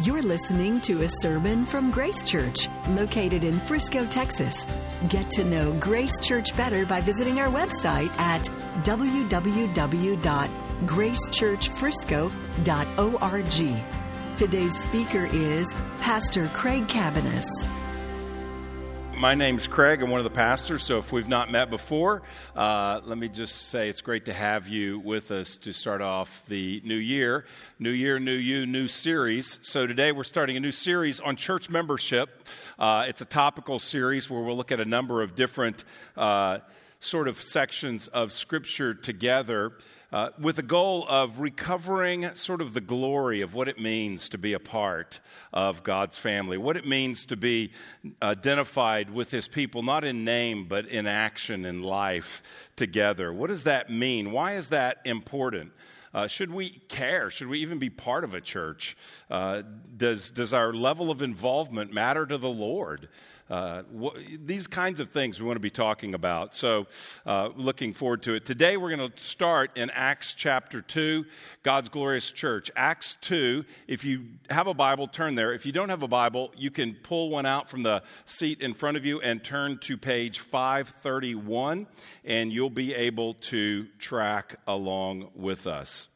You're listening to a sermon from Grace Church, located in Frisco, Texas. Get to know Grace Church better by visiting our website at www.gracechurchfrisco.org. Today's speaker is Pastor Craig Cabaniss. My name's Craig. I'm one of the pastors. So if we've not met before, uh, let me just say it's great to have you with us to start off the new year. New year, new you, new series. So today we're starting a new series on church membership. Uh, it's a topical series where we'll look at a number of different uh, sort of sections of Scripture together uh, with the goal of recovering sort of the glory of what it means to be a part of God's family, what it means to be identified with His people, not in name, but in action in life together. What does that mean? Why is that important? Uh, should we care? Should we even be part of a church? Uh, does, does our level of involvement matter to the Lord? Uh, wh- these kinds of things we want to be talking about. So, uh, looking forward to it. Today, we're going to start in Acts chapter 2, God's glorious church. Acts 2, if you have a Bible, turn there. If you don't have a Bible, you can pull one out from the seat in front of you and turn to page 531, and you'll be able to track along with us.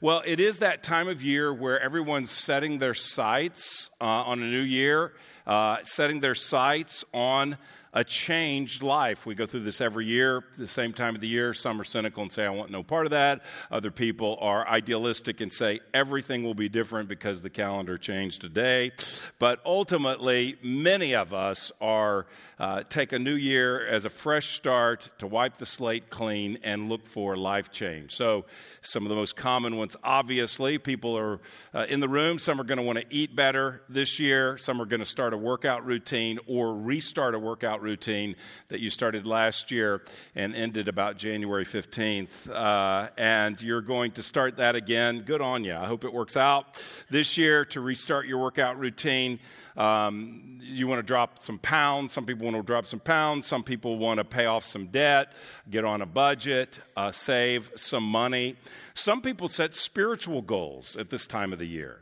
Well, it is that time of year where everyone's setting their sights uh, on a new year uh, setting their sights on a changed life. We go through this every year, the same time of the year. Some are cynical and say, I want no part of that. Other people are idealistic and say, everything will be different because the calendar changed today. But ultimately, many of us are uh, take a new year as a fresh start to wipe the slate clean and look for life change. So, some of the most common ones, obviously, people are uh, in the room. Some are going to want to eat better this year. Some are going to start a workout routine or restart a workout routine that you started last year and ended about January 15th. Uh, and you're going to start that again. Good on you. I hope it works out this year to restart your workout routine. Um, you want to drop some pounds. Some people want to drop some pounds. Some people want to pay off some debt, get on a budget, uh, save some money. Some people set spiritual goals at this time of the year.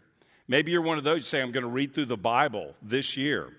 Maybe you're one of those. You say, I'm going to read through the Bible this year.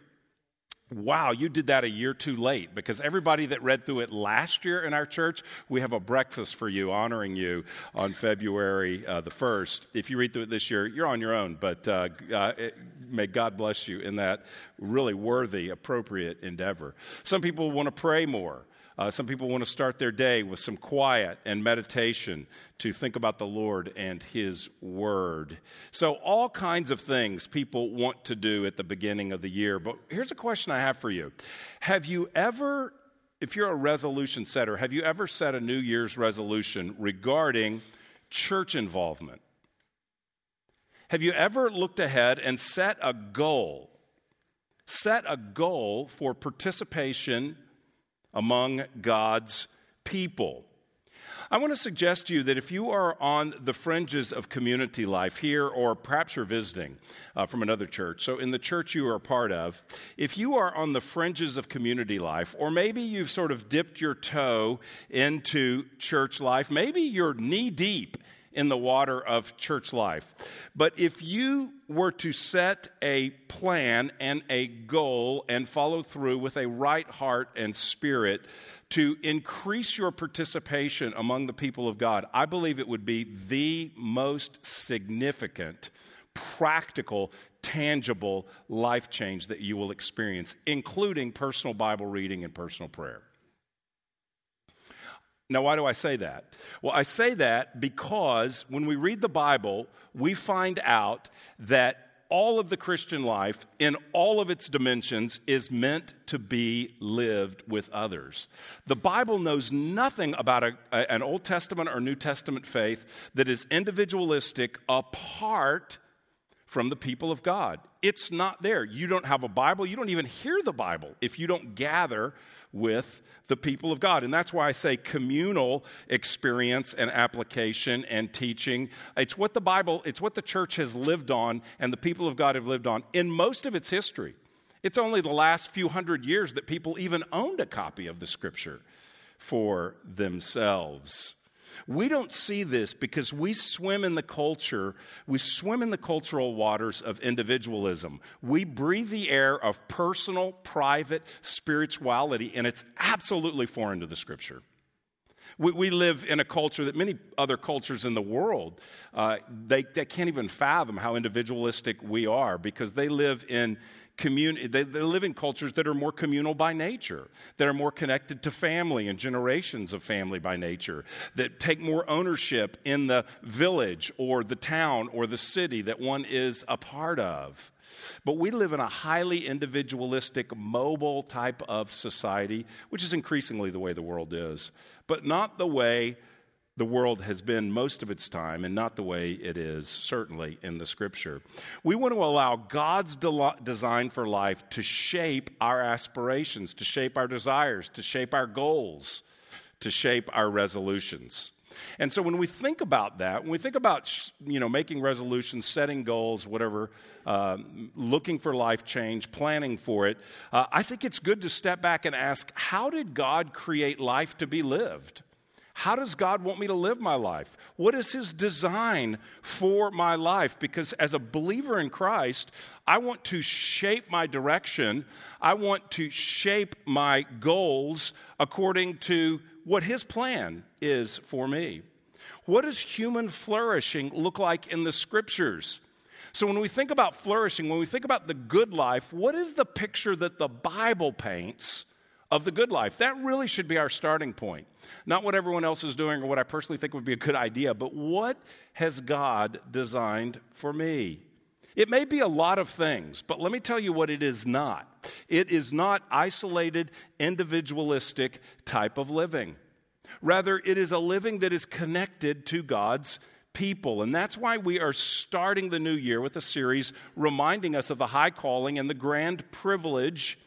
Wow, you did that a year too late because everybody that read through it last year in our church, we have a breakfast for you honoring you on February uh, the 1st. If you read through it this year, you're on your own, but uh, uh, it, may God bless you in that really worthy, appropriate endeavor. Some people want to pray more. Uh, some people want to start their day with some quiet and meditation to think about the Lord and His Word. So, all kinds of things people want to do at the beginning of the year. But here's a question I have for you Have you ever, if you're a resolution setter, have you ever set a New Year's resolution regarding church involvement? Have you ever looked ahead and set a goal? Set a goal for participation among God's people. I want to suggest to you that if you are on the fringes of community life here, or perhaps you're visiting uh, from another church, so in the church you are a part of, if you are on the fringes of community life, or maybe you've sort of dipped your toe into church life, maybe you're knee deep in the water of church life. But if you were to set a plan and a goal and follow through with a right heart and spirit to increase your participation among the people of God, I believe it would be the most significant, practical, tangible life change that you will experience, including personal Bible reading and personal prayer. Now, why do I say that? Well, I say that because when we read the Bible, we find out that all of the Christian life, in all of its dimensions, is meant to be lived with others. The Bible knows nothing about a, a, an Old Testament or New Testament faith that is individualistic apart from the people of God. It's not there. You don't have a Bible. You don't even hear the Bible if you don't gather with the people of God. And that's why I say communal experience and application and teaching. It's what the Bible, it's what the church has lived on and the people of God have lived on in most of its history. It's only the last few hundred years that people even owned a copy of the scripture for themselves. We don't see this because we swim in the culture, we swim in the cultural waters of individualism. We breathe the air of personal, private spirituality, and it's absolutely foreign to the scripture. We, we live in a culture that many other cultures in the world, uh, they, they can't even fathom how individualistic we are because they live in community, they, they, live in cultures that are more communal by nature, that are more connected to family and generations of family by nature, that take more ownership in the village or the town or the city that one is a part of. But we live in a highly individualistic, mobile type of society, which is increasingly the way the world is, but not the way the world has been most of its time and not the way it is, certainly, in the scripture. We want to allow God's de- design for life to shape our aspirations, to shape our desires, to shape our goals, to shape our resolutions. And so when we think about that, when we think about you know making resolutions, setting goals, whatever, uh, looking for life change, planning for it, uh, I think it's good to step back and ask, how did God create life to be lived? How does God want me to live my life? What is His design for my life? Because as a believer in Christ, I want to shape my direction. I want to shape my goals according to what His plan is for me. What does human flourishing look like in the scriptures? So, when we think about flourishing, when we think about the good life, what is the picture that the Bible paints of the good life. That really should be our starting point. Not what everyone else is doing or what I personally think would be a good idea, but what has God designed for me? It may be a lot of things, but let me tell you what it is not. It is not isolated, individualistic type of living. Rather, it is a living that is connected to God's people. And that's why we are starting the new year with a series reminding us of the high calling and the grand privilege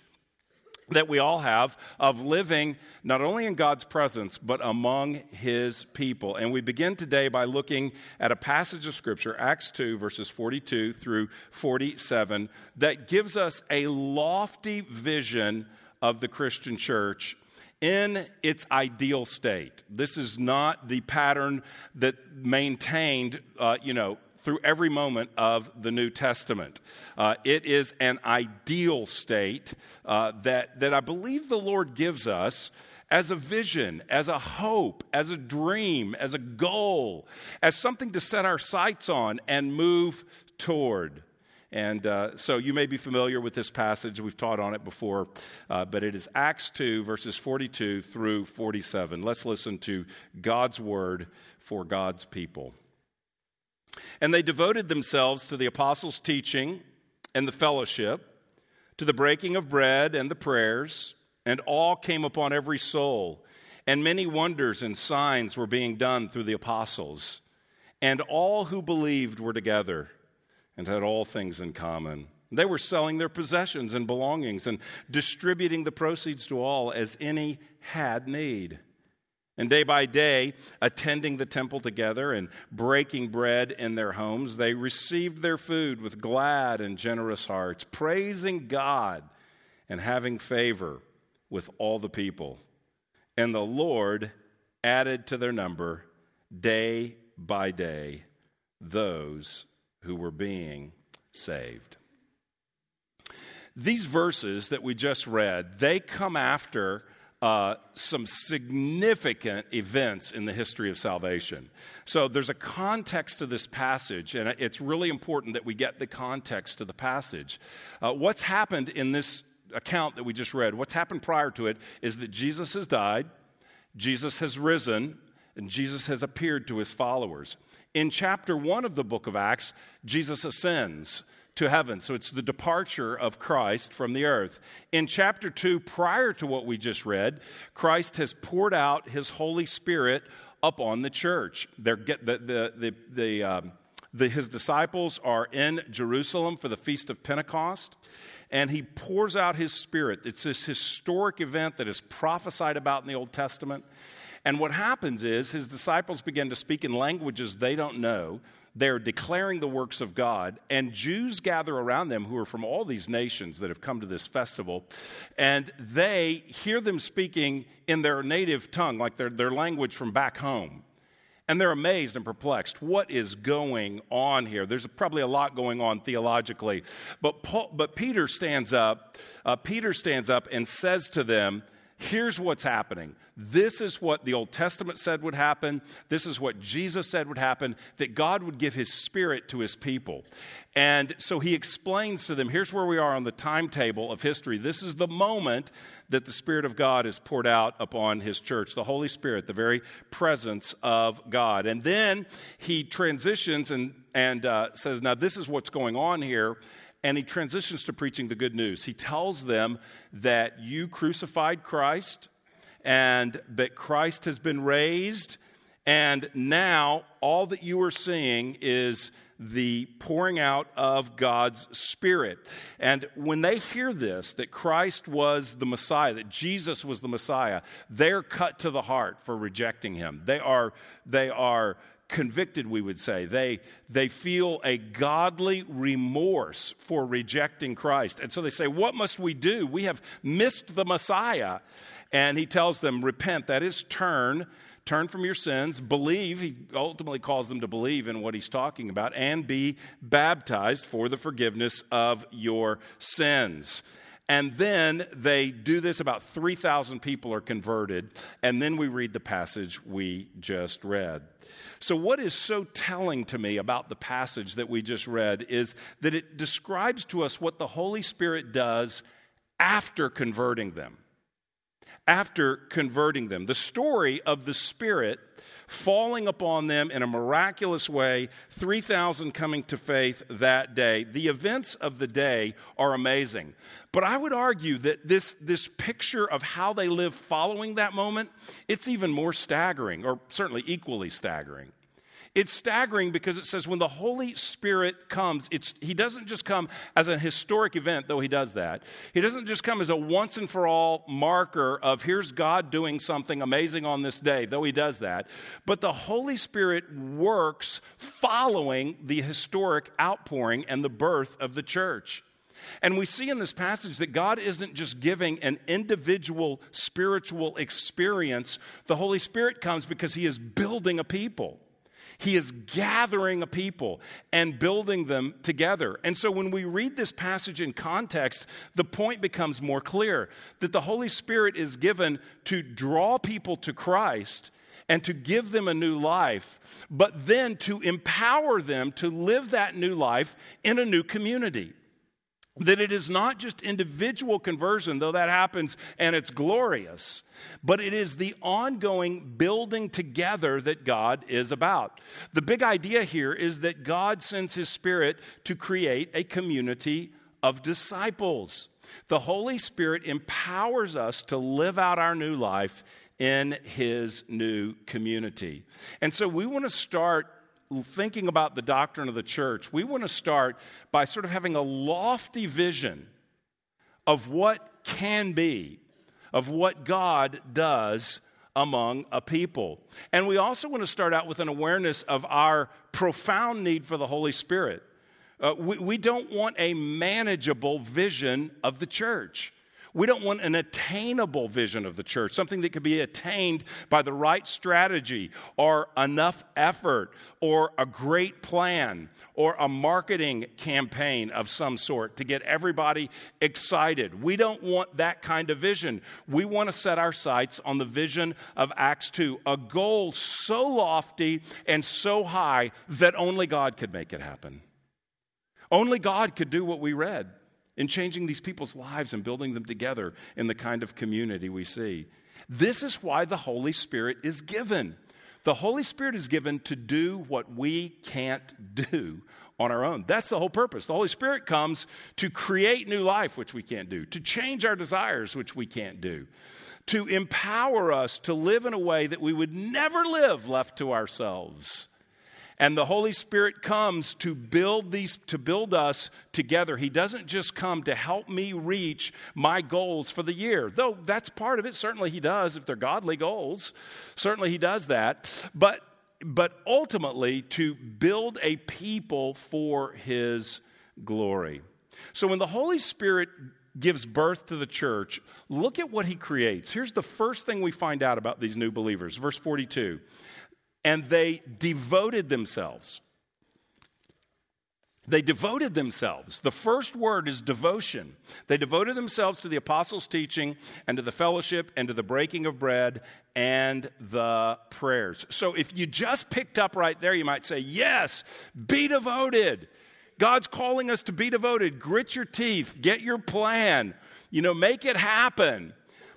that we all have of living not only in God's presence, but among His people. And we begin today by looking at a passage of Scripture, Acts 2, verses 42 through 47, that gives us a lofty vision of the Christian church in its ideal state. This is not the pattern that maintained, uh, you know, through every moment of the New Testament. Uh, it is an ideal state uh, that, that I believe the Lord gives us as a vision, as a hope, as a dream, as a goal, as something to set our sights on and move toward. And uh, so you may be familiar with this passage. We've taught on it before, uh, but it is Acts 2, verses 42 through 47. Let's listen to God's word for God's people. And they devoted themselves to the apostles' teaching and the fellowship, to the breaking of bread and the prayers, and all came upon every soul. And many wonders and signs were being done through the apostles. And all who believed were together and had all things in common. They were selling their possessions and belongings and distributing the proceeds to all as any had need. And day by day, attending the temple together and breaking bread in their homes, they received their food with glad and generous hearts, praising God and having favor with all the people. And the Lord added to their number day by day those who were being saved. These verses that we just read, they come after uh, some significant events in the history of salvation. So there's a context to this passage, and it's really important that we get the context to the passage. Uh, what's happened in this account that we just read, what's happened prior to it, is that Jesus has died, Jesus has risen, and Jesus has appeared to his followers. In chapter one of the book of Acts, Jesus ascends to heaven. So it's the departure of Christ from the earth. In chapter 2, prior to what we just read, Christ has poured out his Holy Spirit upon the church. They're get, the, the, the, the, um, the, his disciples are in Jerusalem for the Feast of Pentecost and he pours out his spirit. It's this historic event that is prophesied about in the Old Testament. And what happens is his disciples begin to speak in languages they don't know. They're declaring the works of God, and Jews gather around them who are from all these nations that have come to this festival, and they hear them speaking in their native tongue, like their, their language from back home. And they're amazed and perplexed. What is going on here? There's probably a lot going on theologically. But, Paul, but Peter stands up. Uh, Peter stands up and says to them, Here's what's happening. This is what the Old Testament said would happen. This is what Jesus said would happen that God would give his spirit to his people. And so he explains to them here's where we are on the timetable of history. This is the moment that the Spirit of God is poured out upon his church, the Holy Spirit, the very presence of God. And then he transitions and, and uh, says, Now, this is what's going on here and he transitions to preaching the good news. He tells them that you crucified Christ and that Christ has been raised, and now all that you are seeing is the pouring out of God's Spirit. And when they hear this, that Christ was the Messiah, that Jesus was the Messiah, they're cut to the heart for rejecting him. They are, they are convicted, we would say. They, they feel a godly remorse for rejecting Christ. And so they say, What must we do? We have missed the Messiah. And he tells them, Repent, that is, turn. Turn from your sins, believe, he ultimately calls them to believe in what he's talking about, and be baptized for the forgiveness of your sins. And then they do this, about 3,000 people are converted. And then we read the passage we just read. So, what is so telling to me about the passage that we just read is that it describes to us what the Holy Spirit does after converting them. After converting them. The story of the Spirit falling upon them in a miraculous way, 3,000 coming to faith that day. The events of the day are amazing. But I would argue that this, this picture of how they live following that moment, it's even more staggering, or certainly equally staggering. It's staggering because it says when the Holy Spirit comes, it's, he doesn't just come as a historic event, though he does that. He doesn't just come as a once and for all marker of here's God doing something amazing on this day, though he does that. But the Holy Spirit works following the historic outpouring and the birth of the church. And we see in this passage that God isn't just giving an individual spiritual experience. The Holy Spirit comes because He is building a people. He is gathering a people and building them together. And so when we read this passage in context, the point becomes more clear that the Holy Spirit is given to draw people to Christ and to give them a new life, but then to empower them to live that new life in a new community that it is not just individual conversion, though that happens and it's glorious, but it is the ongoing building together that God is about. The big idea here is that God sends His Spirit to create a community of disciples. The Holy Spirit empowers us to live out our new life in His new community. And so we want to start thinking about the doctrine of the church, we want to start by sort of having a lofty vision of what can be, of what God does among a people. And we also want to start out with an awareness of our profound need for the Holy Spirit. Uh, we, we don't want a manageable vision of the church. We don't want an attainable vision of the church, something that could be attained by the right strategy or enough effort or a great plan or a marketing campaign of some sort to get everybody excited. We don't want that kind of vision. We want to set our sights on the vision of Acts 2, a goal so lofty and so high that only God could make it happen. Only God could do what we read in changing these people's lives and building them together in the kind of community we see. This is why the Holy Spirit is given. The Holy Spirit is given to do what we can't do on our own. That's the whole purpose. The Holy Spirit comes to create new life, which we can't do, to change our desires, which we can't do, to empower us to live in a way that we would never live left to ourselves. And the Holy Spirit comes to build these to build us together. He doesn't just come to help me reach my goals for the year. Though that's part of it. Certainly he does if they're godly goals. Certainly he does that. But but ultimately to build a people for his glory. So when the Holy Spirit gives birth to the church, look at what he creates. Here's the first thing we find out about these new believers. Verse 42 and they devoted themselves. They devoted themselves. The first word is devotion. They devoted themselves to the apostles' teaching and to the fellowship and to the breaking of bread and the prayers. So if you just picked up right there, you might say, Yes, be devoted. God's calling us to be devoted. Grit your teeth, get your plan, you know, make it happen.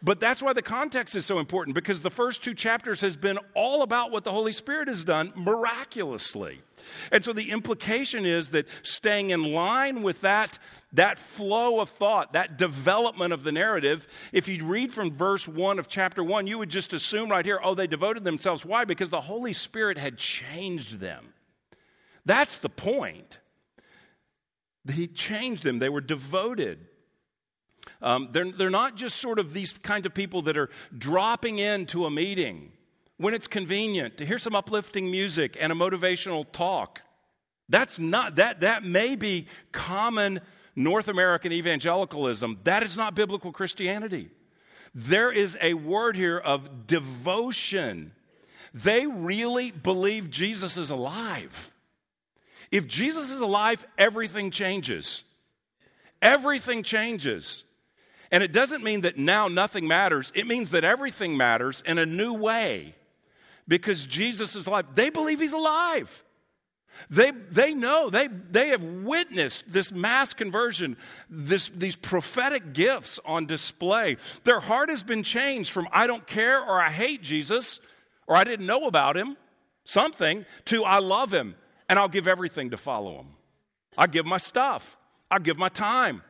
But that's why the context is so important because the first two chapters has been all about what the Holy Spirit has done miraculously. And so the implication is that staying in line with that, that flow of thought, that development of the narrative, if you read from verse 1 of chapter 1, you would just assume right here, oh, they devoted themselves. Why? Because the Holy Spirit had changed them. That's the point. He changed them, they were devoted. Um, they're, they're not just sort of these kind of people that are dropping into a meeting when it's convenient to hear some uplifting music and a motivational talk. That's not, that, that may be common North American evangelicalism. That is not biblical Christianity. There is a word here of devotion. They really believe Jesus is alive. If Jesus is alive, everything changes. Everything changes. And it doesn't mean that now nothing matters, it means that everything matters in a new way because Jesus is alive. They believe he's alive. They, they know, they, they have witnessed this mass conversion, this, these prophetic gifts on display. Their heart has been changed from I don't care or I hate Jesus or I didn't know about him, something, to I love him and I'll give everything to follow him. I'll give my stuff, I'll give my time,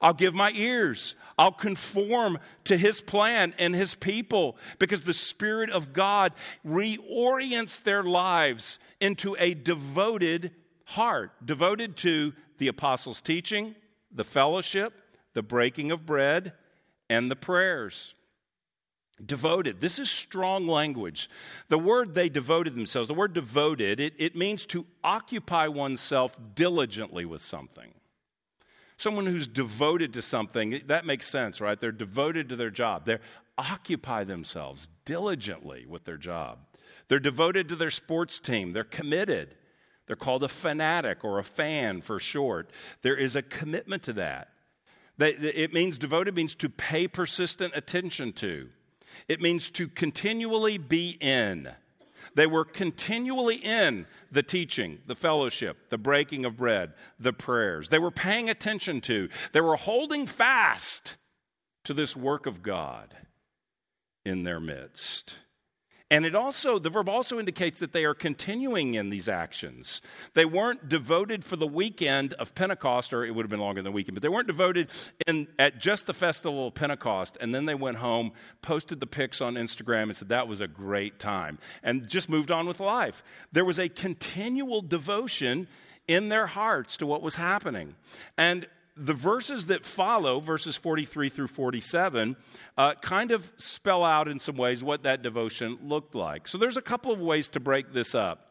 I'll give my ears. I'll conform to his plan and his people because the Spirit of God reorients their lives into a devoted heart, devoted to the apostles' teaching, the fellowship, the breaking of bread, and the prayers. Devoted. This is strong language. The word they devoted themselves, the word devoted, it, it means to occupy oneself diligently with something. Someone who's devoted to something, that makes sense, right? They're devoted to their job. They occupy themselves diligently with their job. They're devoted to their sports team. They're committed. They're called a fanatic or a fan for short. There is a commitment to that. It means devoted means to pay persistent attention to. It means to continually be in. They were continually in the teaching, the fellowship, the breaking of bread, the prayers. They were paying attention to, they were holding fast to this work of God in their midst. And it also, the verb also indicates that they are continuing in these actions. They weren't devoted for the weekend of Pentecost, or it would have been longer than the weekend, but they weren't devoted in, at just the festival of Pentecost. And then they went home, posted the pics on Instagram, and said that was a great time, and just moved on with life. There was a continual devotion in their hearts to what was happening. And the verses that follow, verses 43 through 47, uh, kind of spell out in some ways what that devotion looked like. So there's a couple of ways to break this up.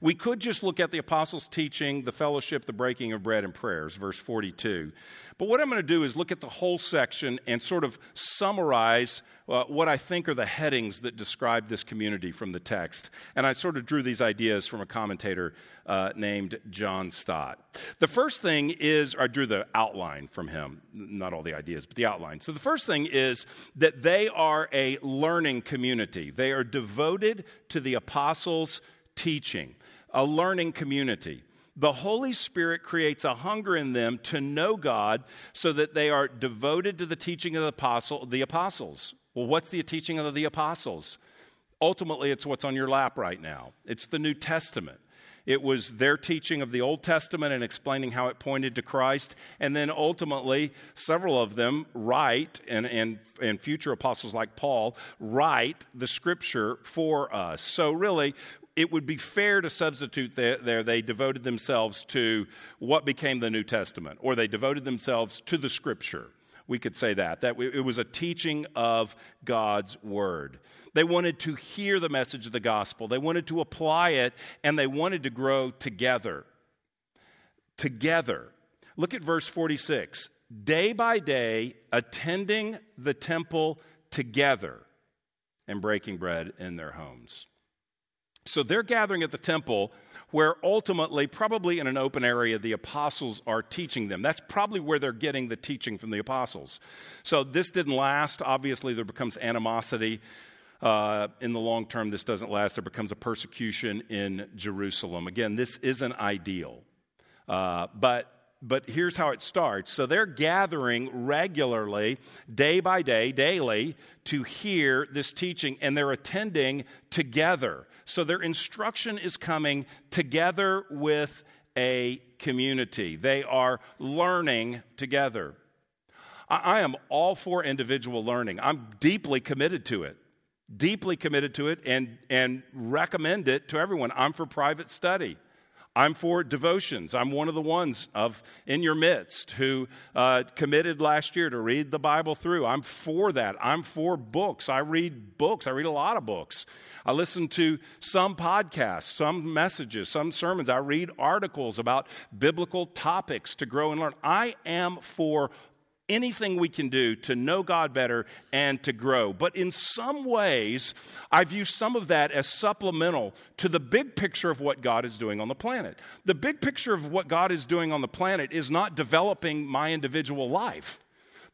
We could just look at the apostles' teaching, the fellowship, the breaking of bread, and prayers, verse 42. But what I'm going to do is look at the whole section and sort of summarize uh, what I think are the headings that describe this community from the text. And I sort of drew these ideas from a commentator uh, named John Stott. The first thing is, I drew the outline from him, not all the ideas, but the outline. So the first thing is that they are a learning community, they are devoted to the apostles' teaching, a learning community the Holy Spirit creates a hunger in them to know God so that they are devoted to the teaching of the, apostle, the apostles. Well, what's the teaching of the apostles? Ultimately, it's what's on your lap right now. It's the New Testament. It was their teaching of the Old Testament and explaining how it pointed to Christ. And then ultimately, several of them write, and, and, and future apostles like Paul write the scripture for us. So, really, it would be fair to substitute there, they devoted themselves to what became the New Testament, or they devoted themselves to the Scripture. We could say that. That it was a teaching of God's Word. They wanted to hear the message of the gospel, they wanted to apply it, and they wanted to grow together. Together. Look at verse 46. Day by day, attending the temple together and breaking bread in their homes. So they're gathering at the temple where ultimately, probably in an open area, the apostles are teaching them. That's probably where they're getting the teaching from the apostles. So this didn't last. Obviously, there becomes animosity. Uh, in the long term, this doesn't last. There becomes a persecution in Jerusalem. Again, this isn't ideal. Uh, but but here's how it starts. So they're gathering regularly, day by day, daily, to hear this teaching, and they're attending together. So their instruction is coming together with a community. They are learning together. I, am all for individual learning, I'm deeply committed to it. Deeply committed to it and, and recommend it to everyone. I'm for private study. I'm for devotions. I'm one of the ones of in your midst who uh, committed last year to read the Bible through. I'm for that. I'm for books. I read books. I read a lot of books. I listen to some podcasts, some messages, some sermons. I read articles about biblical topics to grow and learn. I am for anything we can do to know God better and to grow. But in some ways, I view some of that as supplemental to the big picture of what God is doing on the planet. The big picture of what God is doing on the planet is not developing my individual life.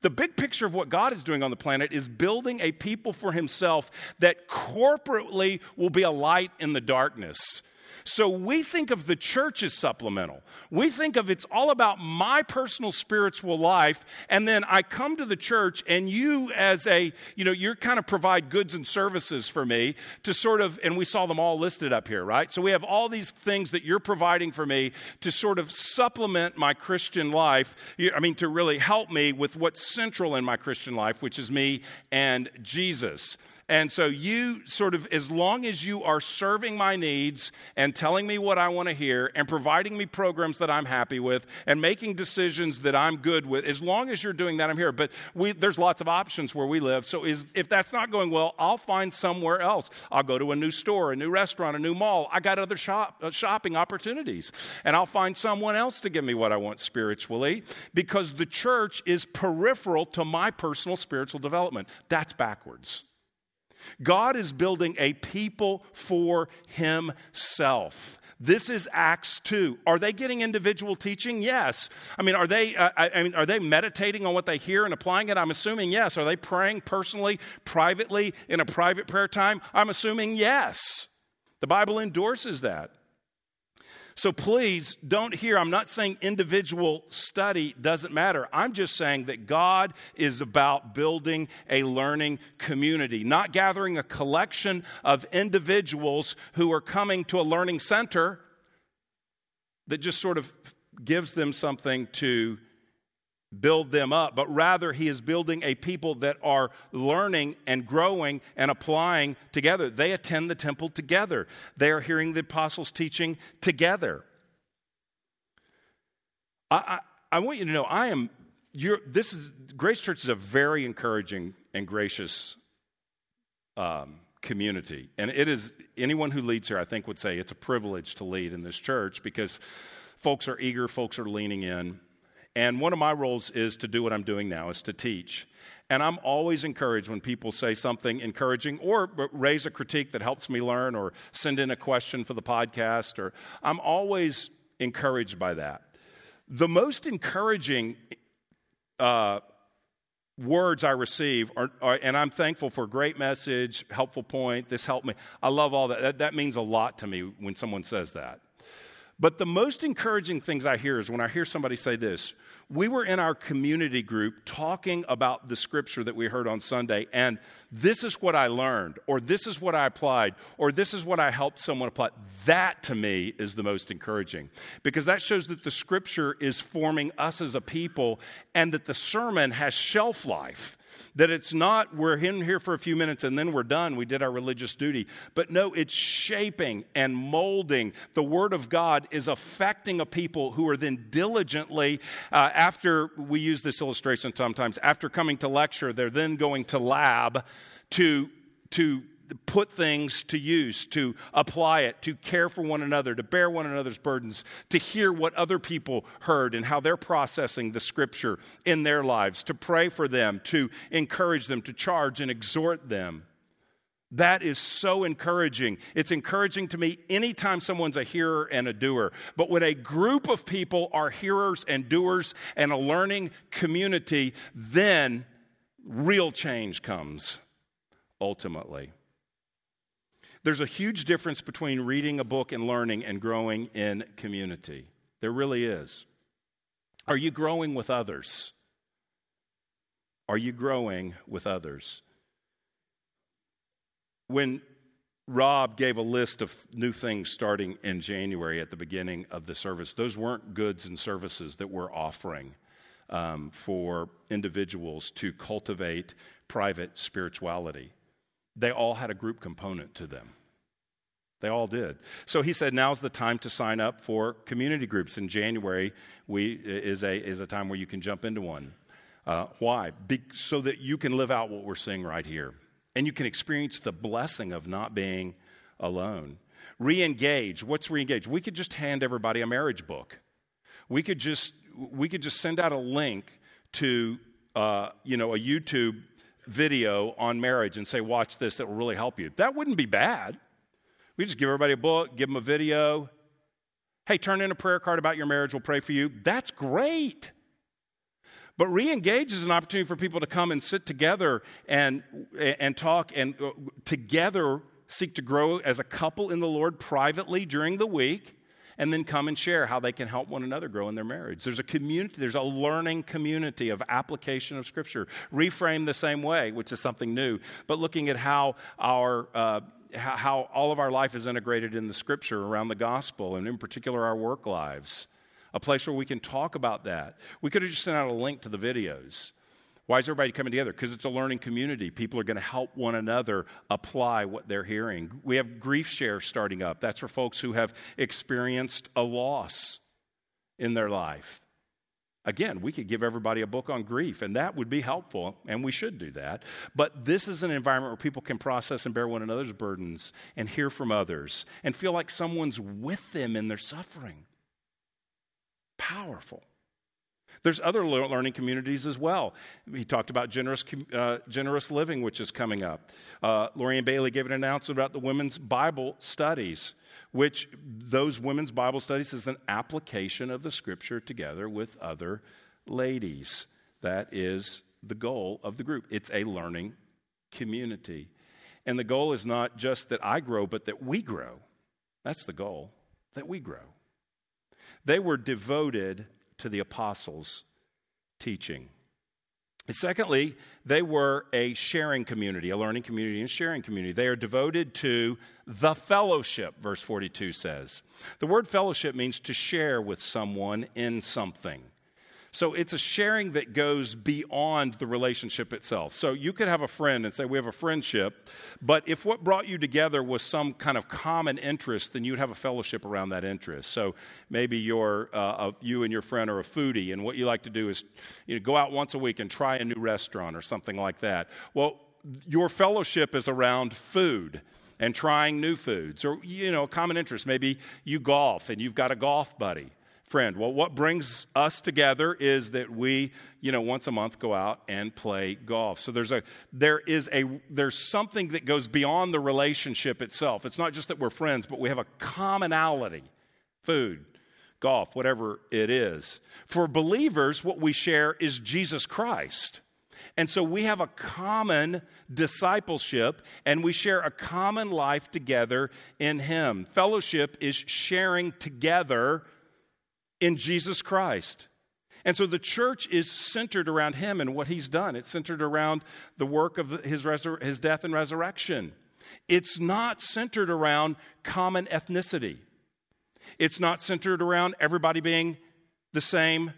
The big picture of what God is doing on the planet is building a people for Himself that corporately will be a light in the darkness so we think of the church as supplemental. We think of it's all about my personal spiritual life, and then I come to the church, and you, as a, you know, you're kind of provide goods and services for me to sort of, and we saw them all listed up here, right? So we have all these things that you're providing for me to sort of supplement my Christian life. I mean, to really help me with what's central in my Christian life, which is me and Jesus. And so, you sort of, as long as you are serving my needs and telling me what I want to hear and providing me programs that I'm happy with and making decisions that I'm good with, as long as you're doing that, I'm here. But we, there's lots of options where we live. So, is, if that's not going well, I'll find somewhere else. I'll go to a new store, a new restaurant, a new mall. I got other shop, uh, shopping opportunities. And I'll find someone else to give me what I want spiritually because the church is peripheral to my personal spiritual development. That's backwards. God is building a people for himself. This is Acts 2. Are they getting individual teaching? Yes. I mean, are they, uh, I, mean, are they meditating on what they hear and applying it? I'm assuming yes. Are they praying personally, privately, in a private prayer time? I'm assuming yes. The Bible endorses that. So please don't hear, I'm not saying individual study doesn't matter. I'm just saying that God is about building a learning community, not gathering a collection of individuals who are coming to a learning center that just sort of gives them something to build them up, but rather he is building a people that are learning and growing and applying together. They attend the temple together, they are hearing the apostles' teaching together. I, I, I want you to know I am, this is, Grace Church is a very encouraging and gracious um, community. And it is, anyone who leads here, I think, would say it's a privilege to lead in this church because folks are eager, folks are leaning in. And one of my roles is to do what I'm doing now, is to teach. And I'm always encouraged when people say something encouraging or raise a critique that helps me learn or send in a question for the podcast or I'm always encouraged by that. The most encouraging uh, words I receive, are, are, and I'm thankful for a great message, helpful point, this helped me. I love all that. that. That means a lot to me when someone says that. But the most encouraging things I hear is when I hear somebody say this We were in our community group talking about the scripture that we heard on Sunday, and this is what I learned, or this is what I applied, or this is what I helped someone apply. That to me is the most encouraging because that shows that the scripture is forming us as a people and that the sermon has shelf life. That it's not, we're in here for a few minutes and then we're done. We did our religious duty. But no, it's shaping and molding. The Word of God is affecting a people who are then diligently, uh, after we use this illustration sometimes, after coming to lecture, they're then going to lab to, to put things to use, to apply it, to care for one another, to bear one another's burdens, to hear what other people heard and how they're processing the scripture in their lives, to pray for them, to encourage them, to charge and exhort them. That is so encouraging. It's encouraging to me anytime someone's a hearer and a doer. But when a group of people are hearers and doers and a learning community, then real change comes ultimately. There's a huge difference between reading a book and learning and growing in community. There really is. Are you growing with others? Are you growing with others? When Rob gave a list of new things starting in January at the beginning of the service, those weren't goods and services that we're offering um, for individuals to cultivate private spirituality. They all had a group component to them. They all did. So he said, now's the time to sign up for community groups. In January, we, is, a, is a time where you can jump into one. Uh, why? Be, so that you can live out what we're seeing right here. And you can experience the blessing of not being alone. Re engage. What's re engage? We could just hand everybody a marriage book. We could just, we could just send out a link to uh, you know, a YouTube video on marriage and say, watch this, that will really help you. That wouldn't be bad. We just give everybody a book, give them a video. Hey, turn in a prayer card about your marriage, we'll pray for you. That's great. But re-engage is an opportunity for people to come and sit together and, and talk and uh, together seek to grow as a couple in the Lord privately during the week and then come and share how they can help one another grow in their marriage. There's a community, there's a learning community of application of Scripture. Reframe the same way, which is something new, but looking at how our uh, how all of our life is integrated in the Scripture around the gospel, and in particular our work lives. A place where we can talk about that. We could have just sent out a link to the videos. Why is everybody coming together? Because it's a learning community. People are going to help one another apply what they're hearing. We have Grief Share starting up. That's for folks who have experienced a loss in their life. Again, we could give everybody a book on grief, and that would be helpful, and we should do that. But this is an environment where people can process and bear one another's burdens and hear from others and feel like someone's with them in their suffering. Powerful. There's other learning communities as well. He talked about generous, uh, generous living, which is coming up. Uh, Lorian Bailey gave an announcement about the women's Bible studies, which those women's Bible studies is an application of the scripture together with other ladies. That is the goal of the group. It's a learning community. And the goal is not just that I grow, but that we grow. That's the goal, that we grow. They were devoted to the apostles' teaching. And secondly, they were a sharing community, a learning community and sharing community. They are devoted to the fellowship, verse 42 says. The word fellowship means to share with someone in something. So it's a sharing that goes beyond the relationship itself. So you could have a friend and say, We have a friendship, but if what brought you together was some kind of common interest, then you'd have a fellowship around that interest. So maybe you're, uh, you and your friend are a foodie, and what you like to do is you know, go out once a week and try a new restaurant or something like that. Well, your fellowship is around food and trying new foods or you know common interest maybe you golf and you've got a golf buddy friend. Well, what brings us together is that we, you know, once a month go out and play golf. So there's a there is a there's something that goes beyond the relationship itself. It's not just that we're friends, but we have a commonality. Food, golf, whatever it is. For believers, what we share is Jesus Christ. And so we have a common discipleship and we share a common life together in Him. Fellowship is sharing together in Jesus Christ. And so the church is centered around him and what he's done. It's centered around the work of his, resur- his death and resurrection. It's not centered around common ethnicity. It's not centered around everybody being the same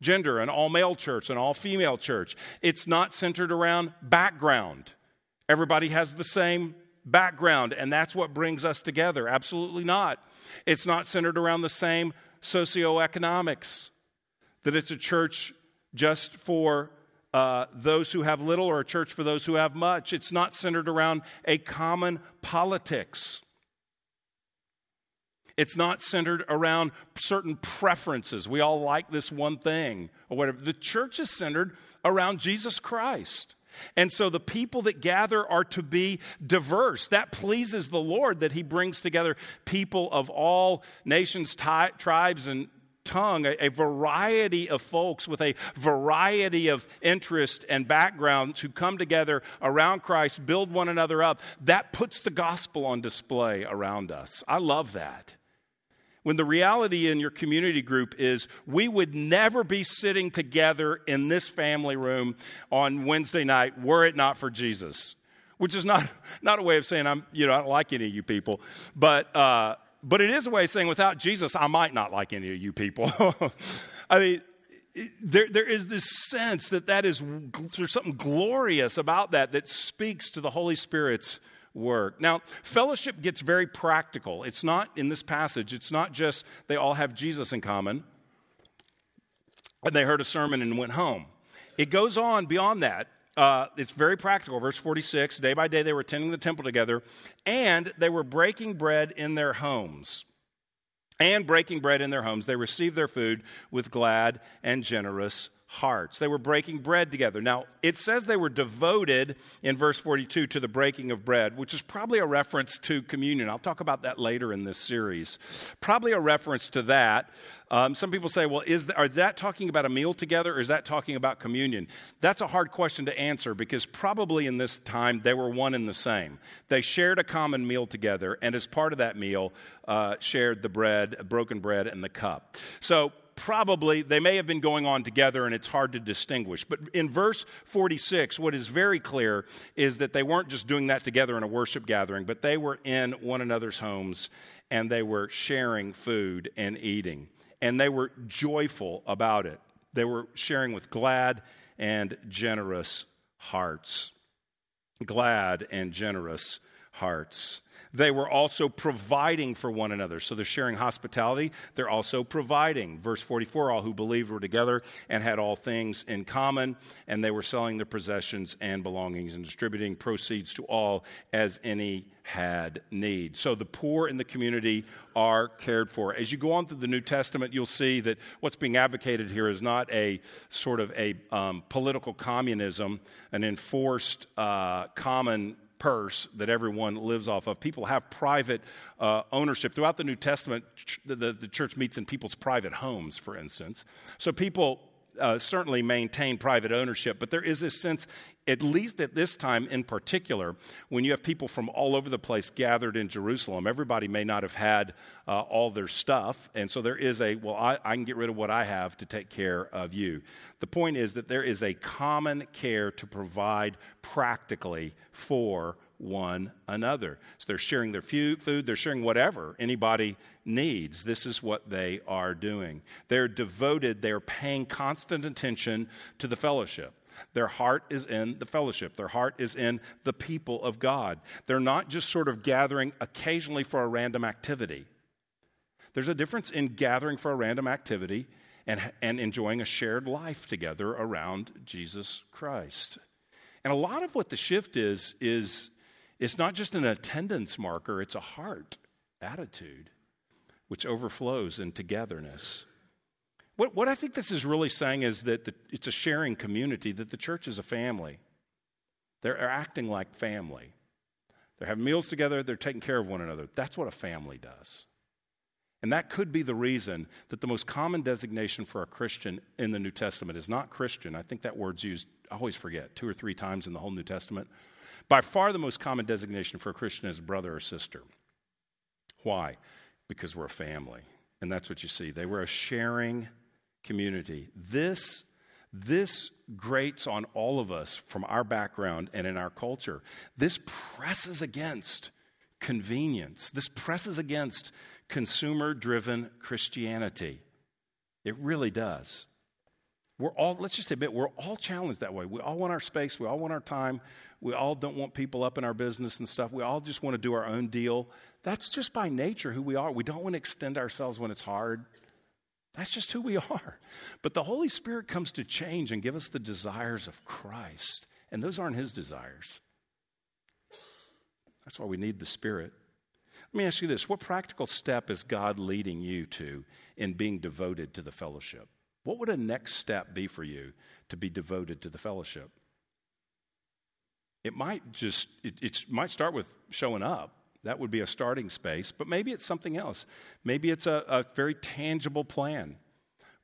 gender, an all male church, an all female church. It's not centered around background. Everybody has the same background, and that's what brings us together. Absolutely not. It's not centered around the same socioeconomics, that it's a church just for uh, those who have little or a church for those who have much. It's not centered around a common politics. It's not centered around certain preferences. We all like this one thing or whatever. The church is centered around Jesus Christ. And so the people that gather are to be diverse. That pleases the Lord that He brings together people of all nations, tribes, and tongue, a, a, variety of folks with a variety of interest and background to come together around Christ, build one another up. That puts the gospel on display around us. I love that. When the reality in your community group is we would never be sitting together in this family room on Wednesday night were it not for Jesus. Which is not, not a way of saying I'm, you know, I don't like any of you people, but uh, but it is a way of saying without Jesus, I might not like any of you people. I mean, there, there is this sense that that is there's something glorious about that that speaks to the Holy Spirit's work. Now, fellowship gets very practical. It's not in this passage, it's not just they all have Jesus in common and they heard a sermon and went home. It goes on beyond that. Uh, it's very practical. Verse 46 day by day they were attending the temple together, and they were breaking bread in their homes. And breaking bread in their homes, they received their food with glad and generous hearts. They were breaking bread together. Now, it says they were devoted in verse 42 to the breaking of bread, which is probably a reference to communion. I'll talk about that later in this series. Probably a reference to that. Um, some people say, well, is are that talking about a meal together or is that talking about communion? That's a hard question to answer because probably in this time they were one and the same. They shared a common meal together, and as part of that meal, uh, shared the bread, broken bread, and the cup. So probably they may have been going on together and it's hard to distinguish. But in verse 46, what is very clear is that they weren't just doing that together in a worship gathering, but they were in one another's homes and they were sharing food and eating. And they were joyful about it. They were sharing with glad and generous hearts. Glad and generous hearts. They were also providing for one another. So they're sharing hospitality. They're also providing. Verse 44 all who believed were together and had all things in common, and they were selling their possessions and belongings and distributing proceeds to all as any had need. So the poor in the community are cared for. As you go on through the New Testament, you'll see that what's being advocated here is not a sort of a um, political communism, an enforced uh, common purse that everyone lives off of. People have private uh, ownership. Throughout the New Testament, the, the, the, church meets in people's private homes, for instance. So people uh, certainly maintain private ownership, but there is this sense, at least at this time in particular, when you have people from all over the place gathered in Jerusalem, everybody may not have had uh, all their stuff, and so there is a, well, I, I can get rid of what I have to take care of you. The point is that there is a common care to provide practically for one another. So they're sharing their food, they're sharing whatever anybody needs. This is what they are doing. They're devoted, they're paying constant attention to the fellowship. Their heart is in the fellowship. Their heart is in the people of God. They're not just sort of gathering occasionally for a random activity. There's a difference in gathering for a random activity and, and enjoying a shared life together around Jesus Christ. And a lot of what the shift is, is it's not just an attendance marker, it's a heart attitude which overflows in togetherness. What, what I think this is really saying is that the, it's a sharing community, that the church is a family. They're acting like family. They're having meals together, they're taking care of one another. That's what a family does. And that could be the reason that the most common designation for a Christian in the New Testament is not Christian. I think that word's used, I always forget, two or three times in the whole New Testament. By far, the most common designation for a Christian is brother or sister. Why? Because we're a family. And that's what you see. They were a sharing community. This, this grates on all of us from our background and in our culture. This presses against convenience, this presses against consumer driven Christianity. It really does. We're all, let's just admit, we're all challenged that way. We all want our space, we all want our time, we all don't want people up in our business and stuff. We all just want to do our own deal. That's just by nature who we are. We don't want to extend ourselves when it's hard. That's just who we are. But the Holy Spirit comes to change and give us the desires of Christ. And those aren't His desires. That's why we need the Spirit. Let me ask you this what practical step is God leading you to in being devoted to the fellowship? What would a next step be for you to be devoted to the fellowship? It might just, it, it might start with showing up. That would be a starting space, but maybe it's something else. Maybe it's a, a very tangible plan.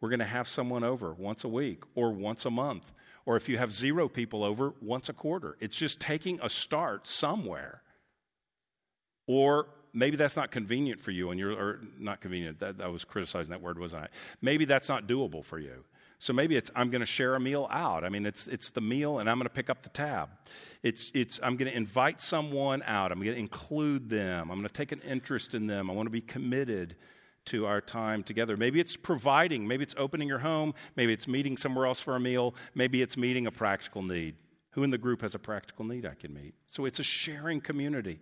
We're going to have someone over once a week or once a month, or if you have zero people over, once a quarter. It's just taking a start somewhere. Or maybe that's not convenient for you, and you're, or not convenient, that, I was criticizing that word, wasn't I? Maybe that's not doable for you. So maybe it's I'm going to share a meal out. I mean, it's it's the meal, and I'm going to pick up the tab. It's it's I'm going to invite someone out. I'm going to include them. I'm going to take an interest in them. I want to be committed to our time together. Maybe it's providing. Maybe it's opening your home. Maybe it's meeting somewhere else for a meal. Maybe it's meeting a practical need. Who in the group has a practical need I can meet? So it's a sharing community.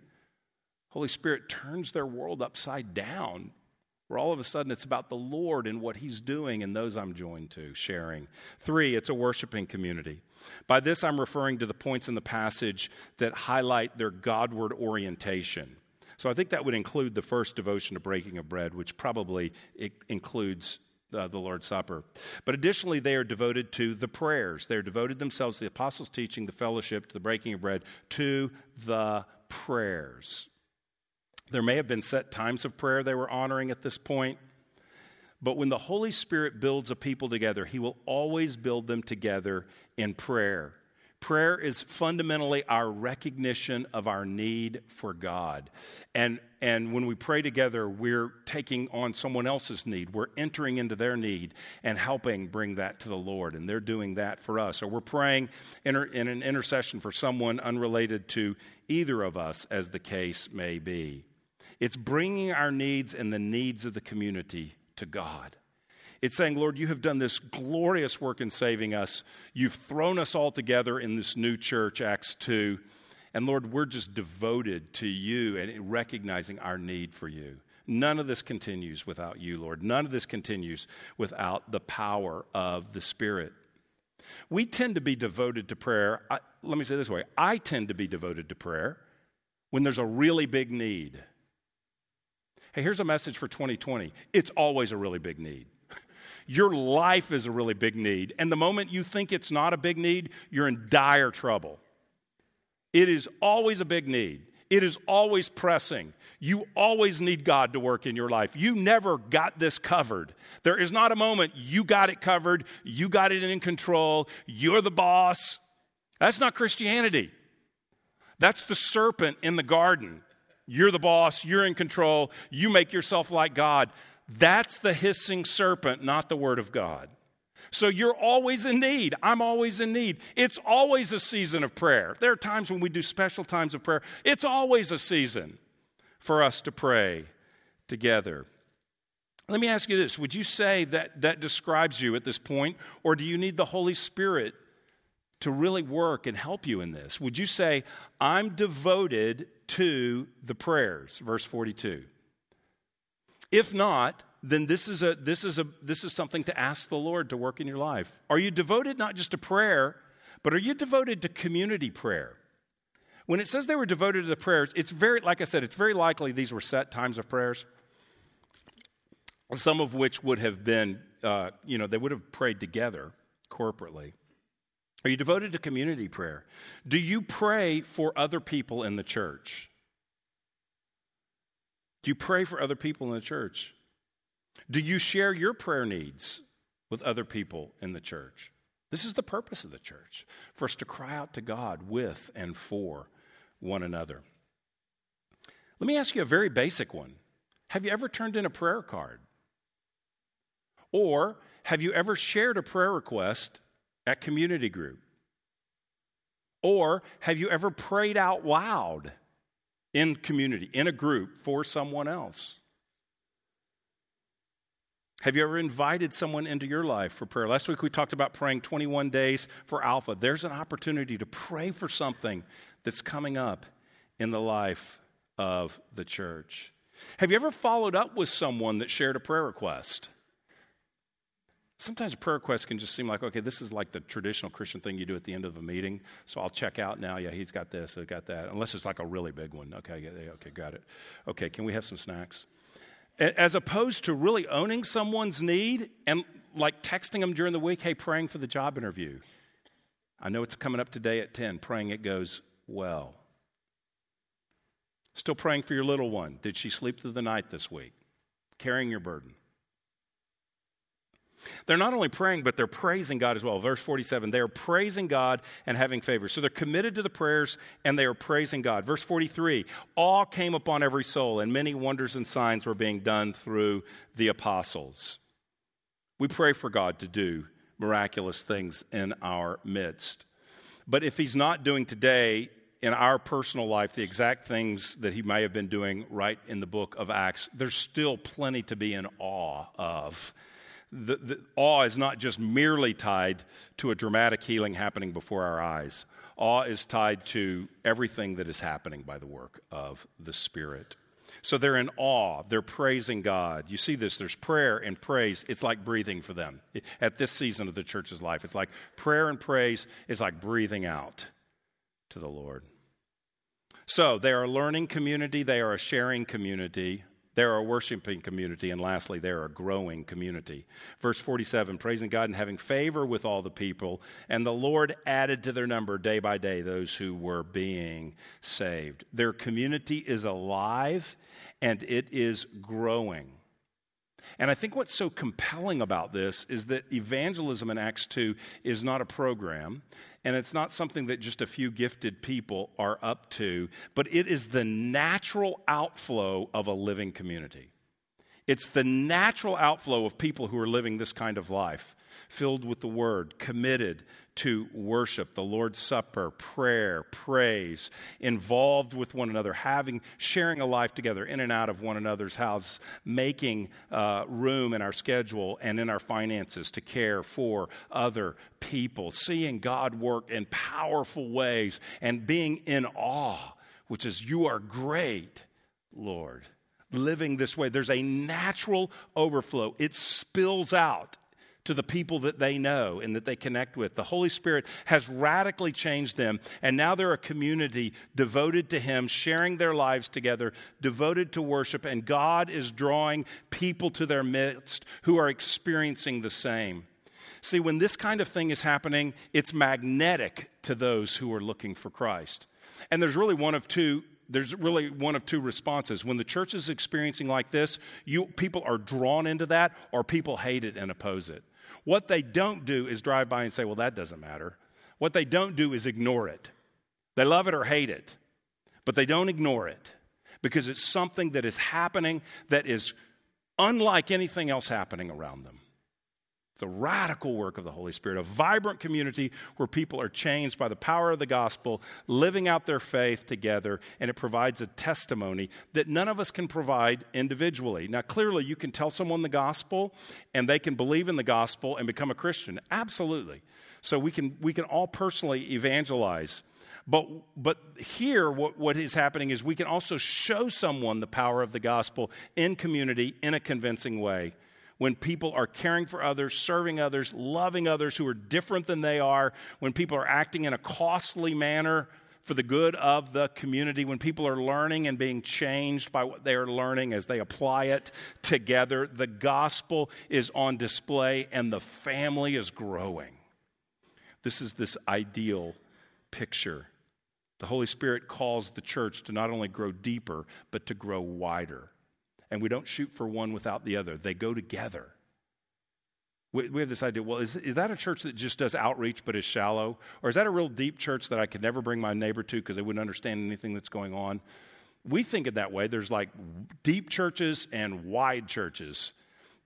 Holy Spirit turns their world upside down where all of a sudden it's about the Lord and what He's doing and those I'm joined to, sharing. Three, it's a worshiping community. By this, I'm referring to the points in the passage that highlight their Godward orientation. So I think that would include the first devotion to breaking of bread, which probably includes uh, the Lord's Supper. But additionally, they are devoted to the prayers. They're devoted themselves to the apostles' teaching, the fellowship, to the breaking of bread, to the prayers. There may have been set times of prayer they were honoring at this point. But when the Holy Spirit builds a people together, He will always build them together in prayer. Prayer is fundamentally our recognition of our need for God. And, and when we pray together, we're taking on someone else's need. We're entering into their need and helping bring that to the Lord. And they're doing that for us. Or we're praying in, in an intercession for someone unrelated to either of us, as the case may be. It's bringing our needs and the needs of the community to God. It's saying, Lord, you have done this glorious work in saving us. You've thrown us all together in this new church, Acts 2. And Lord, we're just devoted to you and recognizing our need for you. None of this continues without you, Lord. None of this continues without the power of the Spirit. We tend to be devoted to prayer. I, let me say this way I tend to be devoted to prayer when there's a really big need. Hey, here's a message for 2020 it's always a really big need. Your life is a really big need. And the moment you think it's not a big need, you're in dire trouble. It is always a big need. It is always pressing. You always need God to work in your life. You never got this covered. There is not a moment you got it covered, you got it in control, you're the boss. That's not Christianity. That's the serpent in the garden. You're the boss, you're in control, you make yourself like God. That's the hissing serpent, not the Word of God. So you're always in need. I'm always in need. It's always a season of prayer. There are times when we do special times of prayer. It's always a season for us to pray together. Let me ask you this Would you say that that describes you at this point, or do you need the Holy Spirit to really work and help you in this? Would you say, I'm devoted to the prayers, verse 42? If not, then this is, a, this, is a, this is something to ask the Lord to work in your life. Are you devoted not just to prayer, but are you devoted to community prayer? When it says they were devoted to the prayers, it's very, like I said, it's very likely these were set times of prayers, some of which would have been, uh, you know, they would have prayed together corporately. Are you devoted to community prayer? Do you pray for other people in the church? Do you pray for other people in the church? Do you share your prayer needs with other people in the church? This is the purpose of the church for us to cry out to God with and for one another. Let me ask you a very basic one Have you ever turned in a prayer card? Or have you ever shared a prayer request at community group? Or have you ever prayed out loud in community, in a group for someone else? Have you ever invited someone into your life for prayer? Last week we talked about praying 21 days for Alpha. There's an opportunity to pray for something that's coming up in the life of the church. Have you ever followed up with someone that shared a prayer request? Sometimes prayer request can just seem like, okay, this is like the traditional Christian thing you do at the end of a meeting. So I'll check out now. Yeah, he's got this, I've got that. Unless it's like a really big one. Okay, yeah, okay, got it. Okay, can we have some snacks? As opposed to really owning someone's need and like texting them during the week, hey, praying for the job interview. I know it's coming up today at 10, praying it goes well. Still praying for your little one. Did she sleep through the night this week? Carrying your burden. They're not only praying, but they're praising God as well. Verse 47, they are praising God and having favor. So they're committed to the prayers and they are praising God. Verse 43, awe came upon every soul, and many wonders and signs were being done through the apostles. We pray for God to do miraculous things in our midst. But if He's not doing today in our personal life the exact things that He may have been doing right in the book of Acts, there's still plenty to be in awe of the, the, awe is not just merely tied to a dramatic healing happening before our eyes. Awe is tied to everything that is happening by the work of the Spirit. So they're in awe. They're praising God. You see this. There's prayer and praise. It's like breathing for them. At this season of the church's life, it's like prayer and praise is like breathing out to the Lord. So they are a learning community, they are a sharing community, they're a worshiping community. And lastly, they're a growing community. Verse 47 praising God and having favor with all the people. And the Lord added to their number day by day those who were being saved. Their community is alive and it is growing. And I think what's so compelling about this is that evangelism in Acts 2 is not a program, and it's not something that just a few gifted people are up to, but it is the natural outflow of a living community. It's the natural outflow of people who are living this kind of life filled with the word, committed to worship, the Lord's Supper, prayer, praise, involved with one another, having, sharing a life together in and out of one another's house, making uh, room in our schedule and in our finances to care for other people, seeing God work in powerful ways and being in awe, which is, You are great, Lord living this way. There's a natural overflow. It spills out to the people that they know and that they connect with. The Holy Spirit has radically changed them, and now they're a community devoted to Him, sharing their lives together, devoted to worship, and God is drawing people to their midst who are experiencing the same. See, when this kind of thing is happening, it's magnetic to those who are looking for Christ. And there's really one of two there's really one of two responses. When the church is experiencing like this, you, people are drawn into that or people hate it and oppose it. What they don't do is drive by and say, well, that doesn't matter. What they don't do is ignore it. They love it or hate it, but they don't ignore it because it's something that is happening that is unlike anything else happening around them the radical work of the Holy Spirit, a vibrant community where people are changed by the power of the gospel, living out their faith together, and it provides a testimony that none of us can provide individually. Now, clearly, you can tell someone the gospel and they can believe in the gospel and become a Christian. Absolutely. So we can, we can all personally evangelize. But, but here, what, what is happening is we can also show someone the power of the gospel in community in a convincing way when people are caring for others, serving others, loving others who are different than they are, when people are acting in a costly manner for the good of the community, when people are learning and being changed by what they are learning as they apply it together, the gospel is on display and the family is growing. This is this ideal picture. The Holy Spirit calls the church to not only grow deeper, but to grow wider and we don't shoot for one without the other. They go together. We, we have this idea well, is, is that a church that just does outreach but is shallow? Or is that a real deep church that I could never bring my neighbor to because they wouldn't understand anything that's going on? We think it that way. There's like deep churches and wide churches.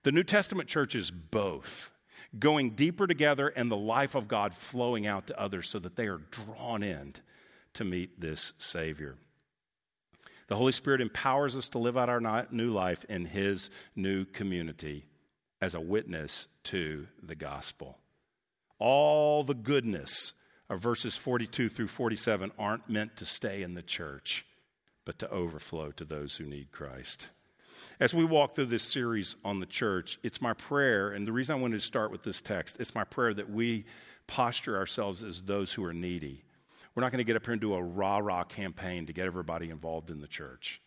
The New Testament church is both going deeper together and the life of God flowing out to others so that they are drawn in to meet this Savior. The Holy Spirit empowers us to live out our new life in His new community as a witness to the gospel. All the goodness of verses 42 through 47 aren't meant to stay in the church, but to overflow to those who need Christ. As we walk through this series on the church, it's my prayer, and the reason I wanted to start with this text, it's my prayer that we posture ourselves as those who are needy we're not going to get up here and do a rah rah campaign to get everybody involved in the church.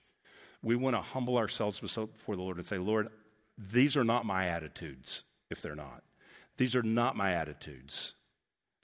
We want to humble ourselves before the Lord and say, Lord, these are not my attitudes if they're not. These are not my attitudes.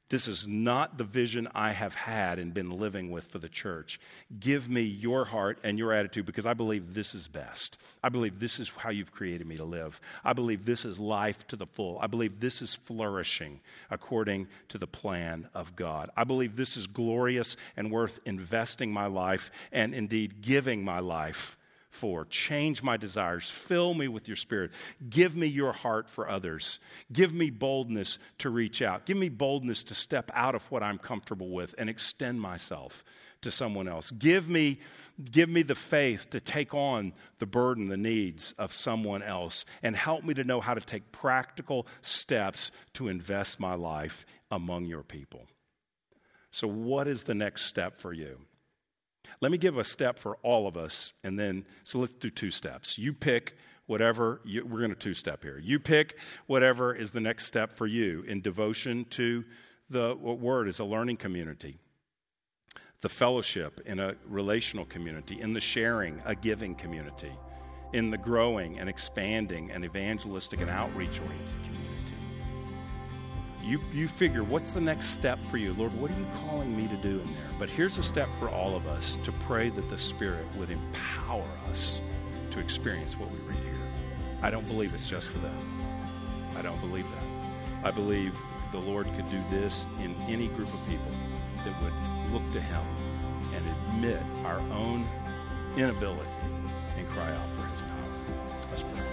This is not the vision I have had and been living with for the church. Give me your heart and your attitude because I believe this is best. I believe this is how you've created me to live. I believe this is life to the full. I believe this is flourishing according to the plan of God. I believe this is glorious and worth investing my life and indeed giving my life for. Change my desires. Fill me with your spirit. Give me your heart for others. Give me boldness to reach out. Give me boldness to step out of what I'm comfortable with and extend myself to someone else. Give me, give me the faith to take on the burden, the needs of someone else, and help me to know how to take practical steps to invest my life among your people. So, what is the next step for you? Let me give a step for all of us, and then, so let's do two steps. You pick whatever, you, we're going to two step here. You pick whatever is the next step for you in devotion to the word as a learning community, the fellowship in a relational community, in the sharing, a giving community, in the growing and expanding and evangelistic and outreach oriented community you, you figure, what's the next step for you? Lord, what are you calling me to do in there? But here's a step for all of us to pray that the Spirit would empower us to experience what we read here. I don't believe it's just for them. I don't believe that. I believe the Lord could do this in any group of people that would look to Him and admit our own inability and cry out for His power. Let's pray.